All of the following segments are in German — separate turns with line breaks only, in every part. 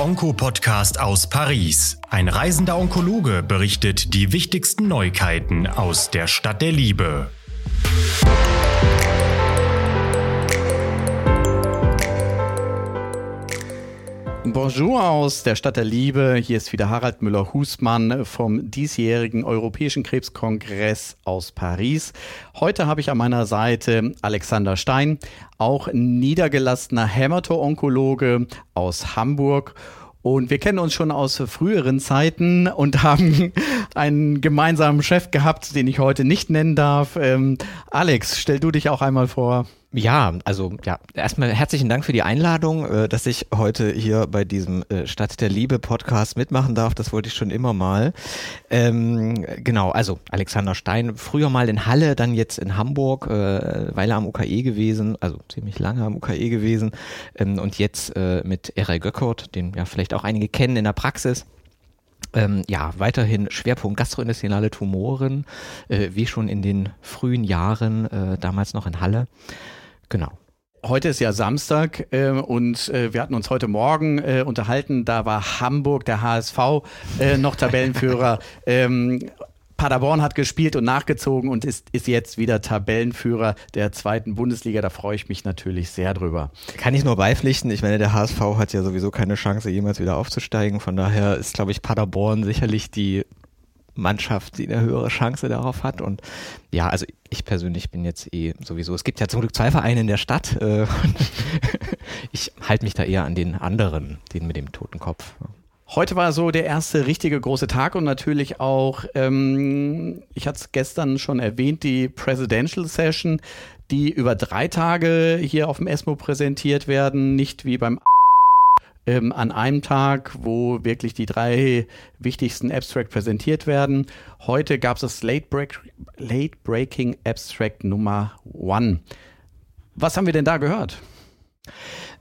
Onko-Podcast aus Paris. Ein reisender Onkologe berichtet die wichtigsten Neuigkeiten aus der Stadt der Liebe.
Bonjour aus der Stadt der Liebe. Hier ist wieder Harald Müller-Husmann vom diesjährigen Europäischen Krebskongress aus Paris. Heute habe ich an meiner Seite Alexander Stein, auch niedergelassener Hämato-Onkologe aus Hamburg. Und wir kennen uns schon aus früheren Zeiten und haben einen gemeinsamen Chef gehabt, den ich heute nicht nennen darf. Ähm, Alex, stell du dich auch einmal vor.
Ja, also ja, erstmal herzlichen Dank für die Einladung, äh, dass ich heute hier bei diesem äh, Stadt der Liebe Podcast mitmachen darf. Das wollte ich schon immer mal. Ähm, genau, also Alexander Stein, früher mal in Halle, dann jetzt in Hamburg, äh, Weile am UKE gewesen, also ziemlich lange am UKE gewesen ähm, und jetzt äh, mit Erei Göckert, den ja vielleicht auch einige kennen in der Praxis. Ähm, ja, weiterhin Schwerpunkt gastrointestinale Tumoren, äh, wie schon in den frühen Jahren, äh, damals noch in Halle. Genau.
Heute ist ja Samstag äh, und äh, wir hatten uns heute Morgen äh, unterhalten. Da war Hamburg, der HSV, äh, noch Tabellenführer. ähm, Paderborn hat gespielt und nachgezogen und ist, ist jetzt wieder Tabellenführer der zweiten Bundesliga. Da freue ich mich natürlich sehr drüber.
Kann ich nur beipflichten. Ich meine, der HSV hat ja sowieso keine Chance, jemals wieder aufzusteigen. Von daher ist, glaube ich, Paderborn sicherlich die Mannschaft, die eine höhere Chance darauf hat. Und ja, also ich persönlich bin jetzt eh sowieso, es gibt ja zum Glück zwei Vereine in der Stadt. Äh, ich halte mich da eher an den anderen, den mit dem toten Kopf.
Heute war so der erste richtige große Tag und natürlich auch, ähm, ich hatte es gestern schon erwähnt, die Presidential Session, die über drei Tage hier auf dem ESMO präsentiert werden, nicht wie beim ähm, an einem Tag, wo wirklich die drei wichtigsten Abstract präsentiert werden. Heute gab es das Late, Break, Late Breaking Abstract Nummer One. Was haben wir denn da gehört?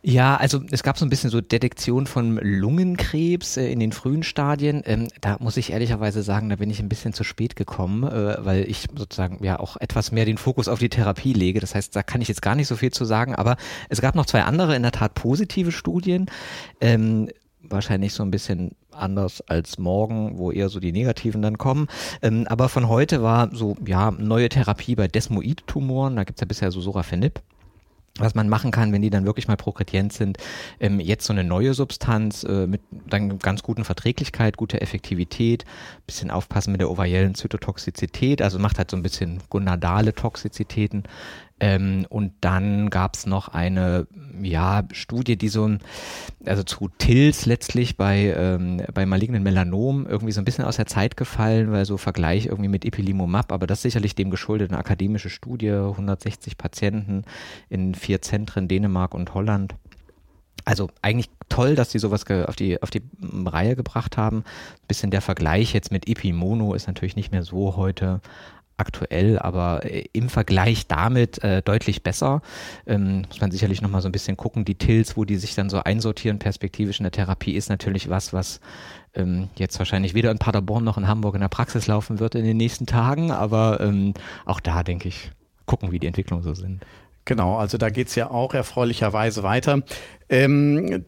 Ja, also es gab so ein bisschen so Detektion von Lungenkrebs äh, in den frühen Stadien. Ähm, da muss ich ehrlicherweise sagen, da bin ich ein bisschen zu spät gekommen, äh, weil ich sozusagen ja auch etwas mehr den Fokus auf die Therapie lege. Das heißt, da kann ich jetzt gar nicht so viel zu sagen, aber es gab noch zwei andere in der Tat positive Studien. Ähm, wahrscheinlich so ein bisschen anders als morgen, wo eher so die negativen dann kommen. Ähm, aber von heute war so, ja, neue Therapie bei Desmoid-Tumoren. Da gibt's ja bisher so Sorafenib was man machen kann, wenn die dann wirklich mal progredient sind, ähm, jetzt so eine neue Substanz äh, mit dann ganz guten Verträglichkeit, guter Effektivität, bisschen aufpassen mit der ovariellen Zytotoxizität, also macht halt so ein bisschen gonadale Toxizitäten, ähm, und dann gab es noch eine ja, Studie, die so ein, also zu TILS letztlich bei, ähm, bei malignen Melanom irgendwie so ein bisschen aus der Zeit gefallen, weil so Vergleich irgendwie mit Ipilimumab, aber das sicherlich dem geschuldet, eine akademische Studie, 160 Patienten in vier Zentren, Dänemark und Holland. Also eigentlich toll, dass die sowas auf die, auf die Reihe gebracht haben. bisschen der Vergleich jetzt mit Epimono ist natürlich nicht mehr so heute aktuell, aber äh, im Vergleich damit äh, deutlich besser. Ähm, muss man sicherlich nochmal so ein bisschen gucken. Die Tills, wo die sich dann so einsortieren, perspektivisch in der Therapie, ist natürlich was, was ähm, jetzt wahrscheinlich weder in Paderborn noch in Hamburg in der Praxis laufen wird in den nächsten Tagen, aber ähm, auch da denke ich, gucken, wie die Entwicklungen so sind.
Genau, also da geht es ja auch erfreulicherweise weiter. Ähm,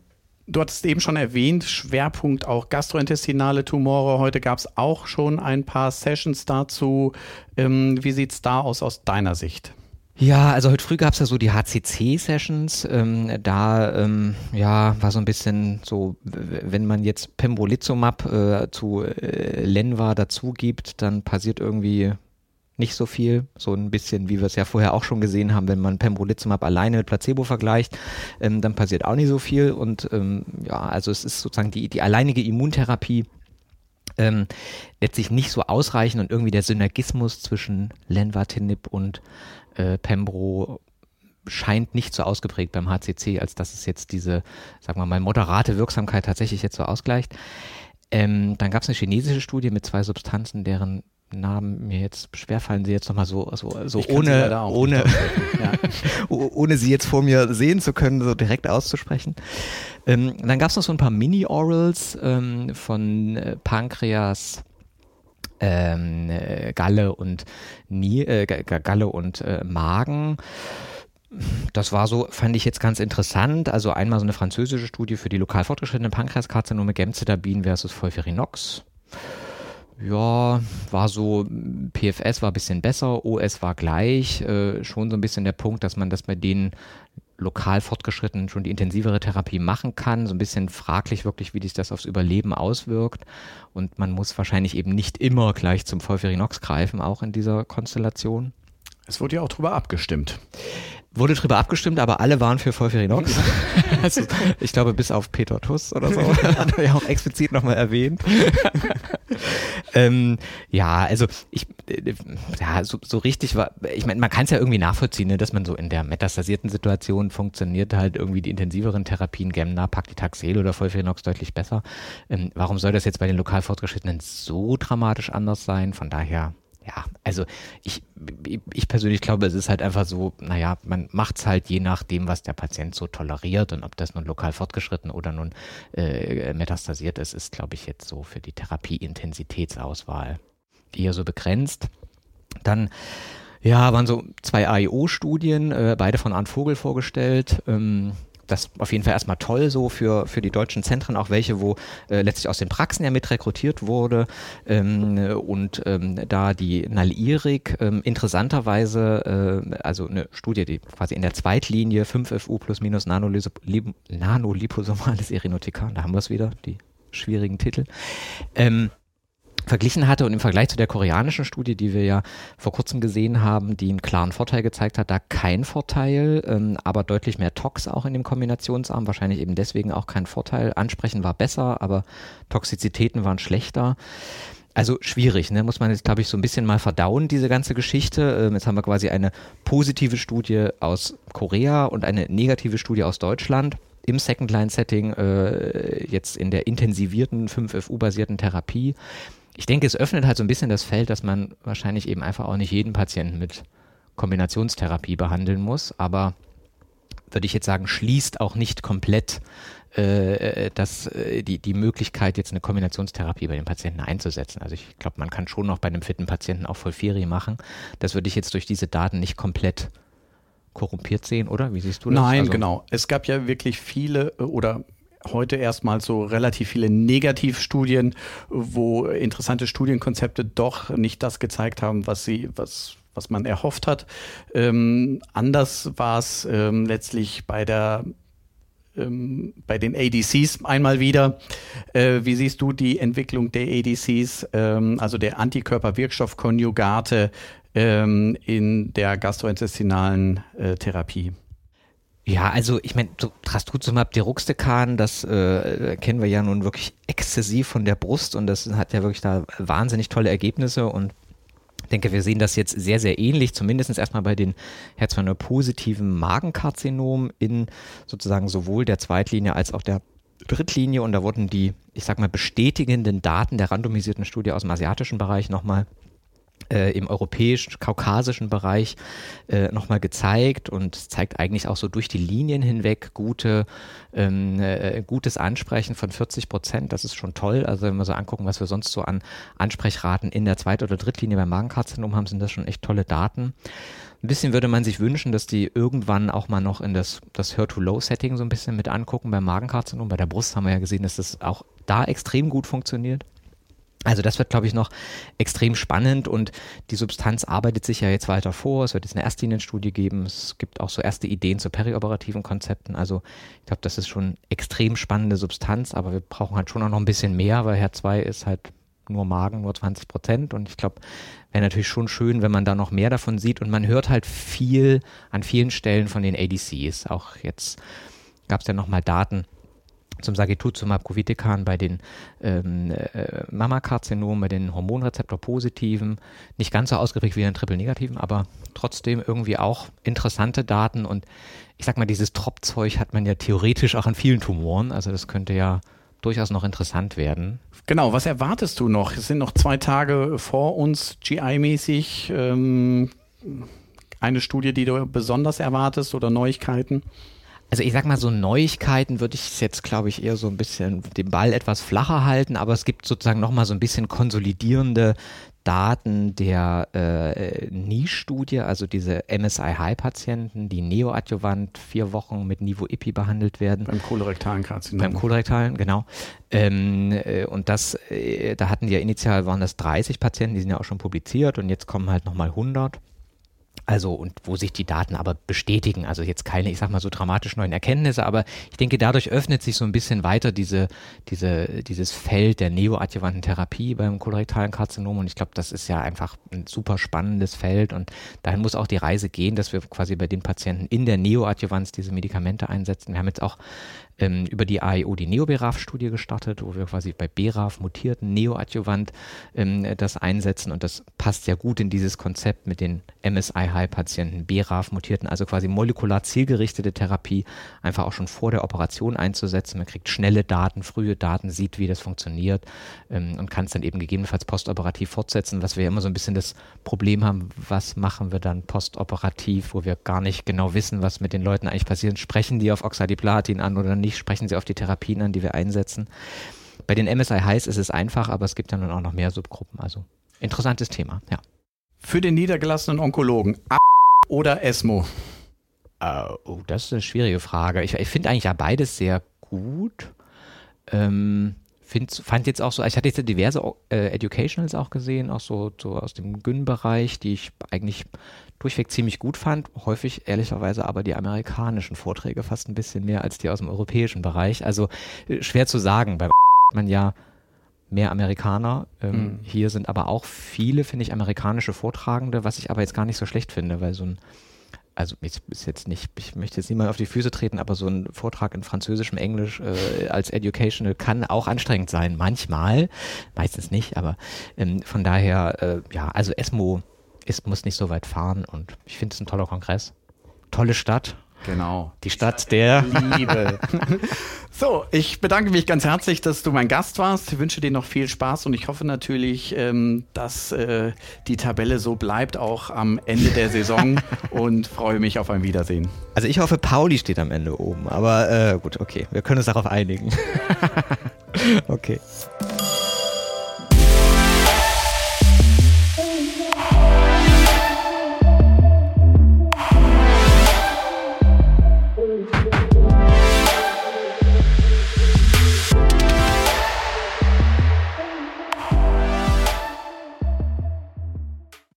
Du hattest eben schon erwähnt, Schwerpunkt auch gastrointestinale Tumore. Heute gab es auch schon ein paar Sessions dazu. Ähm, wie sieht es da aus aus deiner Sicht?
Ja, also heute früh gab es ja so die HCC-Sessions. Ähm, da ähm, ja, war so ein bisschen so, wenn man jetzt Pembrolizumab äh, zu äh, Lenva dazu gibt, dann passiert irgendwie nicht so viel. So ein bisschen, wie wir es ja vorher auch schon gesehen haben, wenn man Pembrolizumab alleine mit Placebo vergleicht, ähm, dann passiert auch nicht so viel. Und ähm, ja, also es ist sozusagen die, die alleinige Immuntherapie ähm, letztlich nicht so ausreichend und irgendwie der Synergismus zwischen Lenvatinib und äh, Pembro scheint nicht so ausgeprägt beim HCC, als dass es jetzt diese, sagen wir mal, moderate Wirksamkeit tatsächlich jetzt so ausgleicht. Ähm, dann gab es eine chinesische Studie mit zwei Substanzen, deren Namen mir jetzt schwerfallen, sie jetzt nochmal so, so, so ohne, ohne, ja. ohne sie jetzt vor mir sehen zu können, so direkt auszusprechen. Ähm, dann gab es noch so ein paar Mini-Orals ähm, von äh, Pankreas, ähm, äh, Galle und Nie, äh, Galle und äh, Magen. das war so, fand ich jetzt ganz interessant. Also einmal so eine französische Studie für die lokal fortgeschrittenen Pankreaskarzinome Gemcitabin versus Volfirinox. Ja, war so, PFS war ein bisschen besser, OS war gleich. Äh, schon so ein bisschen der Punkt, dass man das bei denen lokal fortgeschritten schon die intensivere Therapie machen kann. So ein bisschen fraglich wirklich, wie sich das aufs Überleben auswirkt. Und man muss wahrscheinlich eben nicht immer gleich zum Volfirinox greifen, auch in dieser Konstellation.
Es wurde ja auch drüber abgestimmt.
Wurde drüber abgestimmt, aber alle waren für Volfirinox. also, ich glaube, bis auf Peter Tuss oder so. hat er ja auch explizit nochmal erwähnt. ähm, ja, also ich, äh, ja, so, so richtig war, ich meine, man kann es ja irgendwie nachvollziehen, ne, dass man so in der metastasierten Situation funktioniert halt irgendwie die intensiveren Therapien, Gemna, Paclitaxel oder Volfirinox deutlich besser. Ähm, warum soll das jetzt bei den lokal fortgeschrittenen so dramatisch anders sein? Von daher, ja, also ich, ich persönlich glaube, es ist halt einfach so, naja, man macht es halt je nachdem, was der Patient so toleriert und ob das nun lokal fortgeschritten oder nun äh, metastasiert ist, ist, glaube ich, jetzt so für die Therapieintensitätsauswahl eher so begrenzt. Dann ja, waren so zwei AIO-Studien, äh, beide von Arndt Vogel vorgestellt. Ähm, das auf jeden Fall erstmal toll so für, für die deutschen Zentren, auch welche, wo äh, letztlich aus den Praxen ja mit rekrutiert wurde. Ähm, und ähm, da die Nalirik ähm, interessanterweise, äh, also eine Studie, die quasi in der Zweitlinie 5FU plus minus nanoliposomales Erinotikan, da haben wir es wieder, die schwierigen Titel. Ähm, verglichen hatte und im Vergleich zu der koreanischen Studie, die wir ja vor kurzem gesehen haben, die einen klaren Vorteil gezeigt hat, da kein Vorteil, ähm, aber deutlich mehr Tox auch in dem Kombinationsarm, wahrscheinlich eben deswegen auch kein Vorteil. Ansprechen war besser, aber Toxizitäten waren schlechter. Also schwierig, ne? muss man jetzt, glaube ich, so ein bisschen mal verdauen, diese ganze Geschichte. Ähm, jetzt haben wir quasi eine positive Studie aus Korea und eine negative Studie aus Deutschland im Second-Line-Setting, äh, jetzt in der intensivierten 5FU-basierten Therapie ich denke, es öffnet halt so ein bisschen das Feld, dass man wahrscheinlich eben einfach auch nicht jeden Patienten mit Kombinationstherapie behandeln muss, aber würde ich jetzt sagen, schließt auch nicht komplett äh, das, äh, die, die Möglichkeit, jetzt eine Kombinationstherapie bei den Patienten einzusetzen. Also ich glaube, man kann schon noch bei einem fitten Patienten auch Vollferi machen. Das würde ich jetzt durch diese Daten nicht komplett korrumpiert sehen, oder? Wie siehst du das?
Nein, also, genau. Es gab ja wirklich viele äh, oder heute erstmal so relativ viele Negativstudien, wo interessante Studienkonzepte doch nicht das gezeigt haben, was sie, was, was man erhofft hat. Ähm, anders war es ähm, letztlich bei der ähm, bei den ADCs einmal wieder. Äh, wie siehst du die Entwicklung der ADCs, ähm, also der Antikörperwirkstoffkonjugate ähm, in der gastrointestinalen äh, Therapie?
Ja, also ich meine, so Trastuzumab deruxtecan, das äh, kennen wir ja nun wirklich exzessiv von der Brust und das hat ja wirklich da wahnsinnig tolle Ergebnisse und ich denke, wir sehen das jetzt sehr, sehr ähnlich, zumindest erstmal bei den Herzmanö-positiven Magenkarzinomen in sozusagen sowohl der Zweitlinie als auch der Drittlinie und da wurden die, ich sag mal, bestätigenden Daten der randomisierten Studie aus dem asiatischen Bereich nochmal äh, im europäisch-kaukasischen Bereich äh, nochmal gezeigt und zeigt eigentlich auch so durch die Linien hinweg gute, ähm, äh, gutes Ansprechen von 40 Prozent. Das ist schon toll. Also wenn wir so angucken, was wir sonst so an Ansprechraten in der Zweit- oder Drittlinie beim Magenkarzinom haben, sind das schon echt tolle Daten. Ein bisschen würde man sich wünschen, dass die irgendwann auch mal noch in das, das Her-to-Low-Setting so ein bisschen mit angucken beim Magenkarzinom. Bei der Brust haben wir ja gesehen, dass das auch da extrem gut funktioniert. Also das wird, glaube ich, noch extrem spannend und die Substanz arbeitet sich ja jetzt weiter vor. Es wird jetzt eine Erstlinienstudie geben. Es gibt auch so erste Ideen zu perioperativen Konzepten. Also ich glaube, das ist schon extrem spannende Substanz, aber wir brauchen halt schon auch noch ein bisschen mehr, weil HER2 ist halt nur Magen, nur 20 Prozent. Und ich glaube, wäre natürlich schon schön, wenn man da noch mehr davon sieht. Und man hört halt viel an vielen Stellen von den ADCs. Auch jetzt gab es ja nochmal Daten zum Sagituzumab Govitecan bei den ähm, äh, Mammakarzinomen, bei den Hormonrezeptor-positiven, nicht ganz so ausgeprägt wie den Triple-negativen, aber trotzdem irgendwie auch interessante Daten und ich sag mal, dieses Tropfzeug hat man ja theoretisch auch an vielen Tumoren, also das könnte ja durchaus noch interessant werden.
Genau, was erwartest du noch? Es sind noch zwei Tage vor uns, GI-mäßig. Ähm, eine Studie, die du besonders erwartest oder Neuigkeiten?
Also ich sag mal, so Neuigkeiten würde ich jetzt, glaube ich, eher so ein bisschen den Ball etwas flacher halten, aber es gibt sozusagen nochmal so ein bisschen konsolidierende Daten der äh, NIE-Studie, also diese MSI-High-Patienten, die neoadjuvant vier Wochen mit Nivo-IPI behandelt werden.
Beim kolorektalen Karzinom.
Beim kolorektalen, genau. Ähm, äh, und das, äh, da hatten die ja initial, waren das 30 Patienten, die sind ja auch schon publiziert und jetzt kommen halt nochmal 100. Also, und wo sich die Daten aber bestätigen. Also jetzt keine, ich sag mal so dramatisch neuen Erkenntnisse, aber ich denke, dadurch öffnet sich so ein bisschen weiter diese, diese, dieses Feld der neoadjuvanten Therapie beim kolorektalen Karzinom. Und ich glaube, das ist ja einfach ein super spannendes Feld. Und dahin muss auch die Reise gehen, dass wir quasi bei den Patienten in der Neoadjuvanz diese Medikamente einsetzen. Wir haben jetzt auch ähm, über die AIO die Neo-BRAF-Studie gestartet, wo wir quasi bei BRAF mutierten Neoadjuvant ähm, das einsetzen und das passt ja gut in dieses Konzept mit den MSI-High-Patienten, BRAF mutierten, also quasi molekular zielgerichtete Therapie, einfach auch schon vor der Operation einzusetzen. Man kriegt schnelle Daten, frühe Daten, sieht, wie das funktioniert ähm, und kann es dann eben gegebenenfalls postoperativ fortsetzen, was wir ja immer so ein bisschen das Problem haben, was machen wir dann postoperativ, wo wir gar nicht genau wissen, was mit den Leuten eigentlich passiert. Sprechen die auf Oxaliplatin an oder nicht? Sprechen sie auf die Therapien an, die wir einsetzen. Bei den MSI Highs ist es einfach, aber es gibt dann auch noch mehr Subgruppen. Also interessantes Thema, ja.
Für den niedergelassenen Onkologen, A oder ESMO?
Uh, oh, das ist eine schwierige Frage. Ich, ich finde eigentlich ja beides sehr gut. Ähm, find, fand jetzt auch so, ich hatte jetzt diverse äh, Educationals auch gesehen, auch so, so aus dem Gyn-Bereich, die ich eigentlich durchweg ziemlich gut fand. Häufig ehrlicherweise aber die amerikanischen Vorträge fast ein bisschen mehr als die aus dem europäischen Bereich. Also äh, schwer zu sagen. Bei man ja mehr Amerikaner. Ähm, mhm. Hier sind aber auch viele, finde ich, amerikanische Vortragende, was ich aber jetzt gar nicht so schlecht finde, weil so ein also ich ist jetzt nicht, ich möchte jetzt niemand auf die Füße treten, aber so ein Vortrag in Französischem Englisch äh, als Educational kann auch anstrengend sein, manchmal, meistens nicht, aber ähm, von daher, äh, ja, also ESMO ist, muss nicht so weit fahren und ich finde es ein toller Kongress. Tolle Stadt.
Genau.
Die Stadt der
Liebe. so, ich bedanke mich ganz herzlich, dass du mein Gast warst. Ich wünsche dir noch viel Spaß und ich hoffe natürlich, ähm, dass äh, die Tabelle so bleibt, auch am Ende der Saison und freue mich auf ein Wiedersehen.
Also ich hoffe, Pauli steht am Ende oben, aber äh, gut, okay, wir können uns darauf einigen. okay.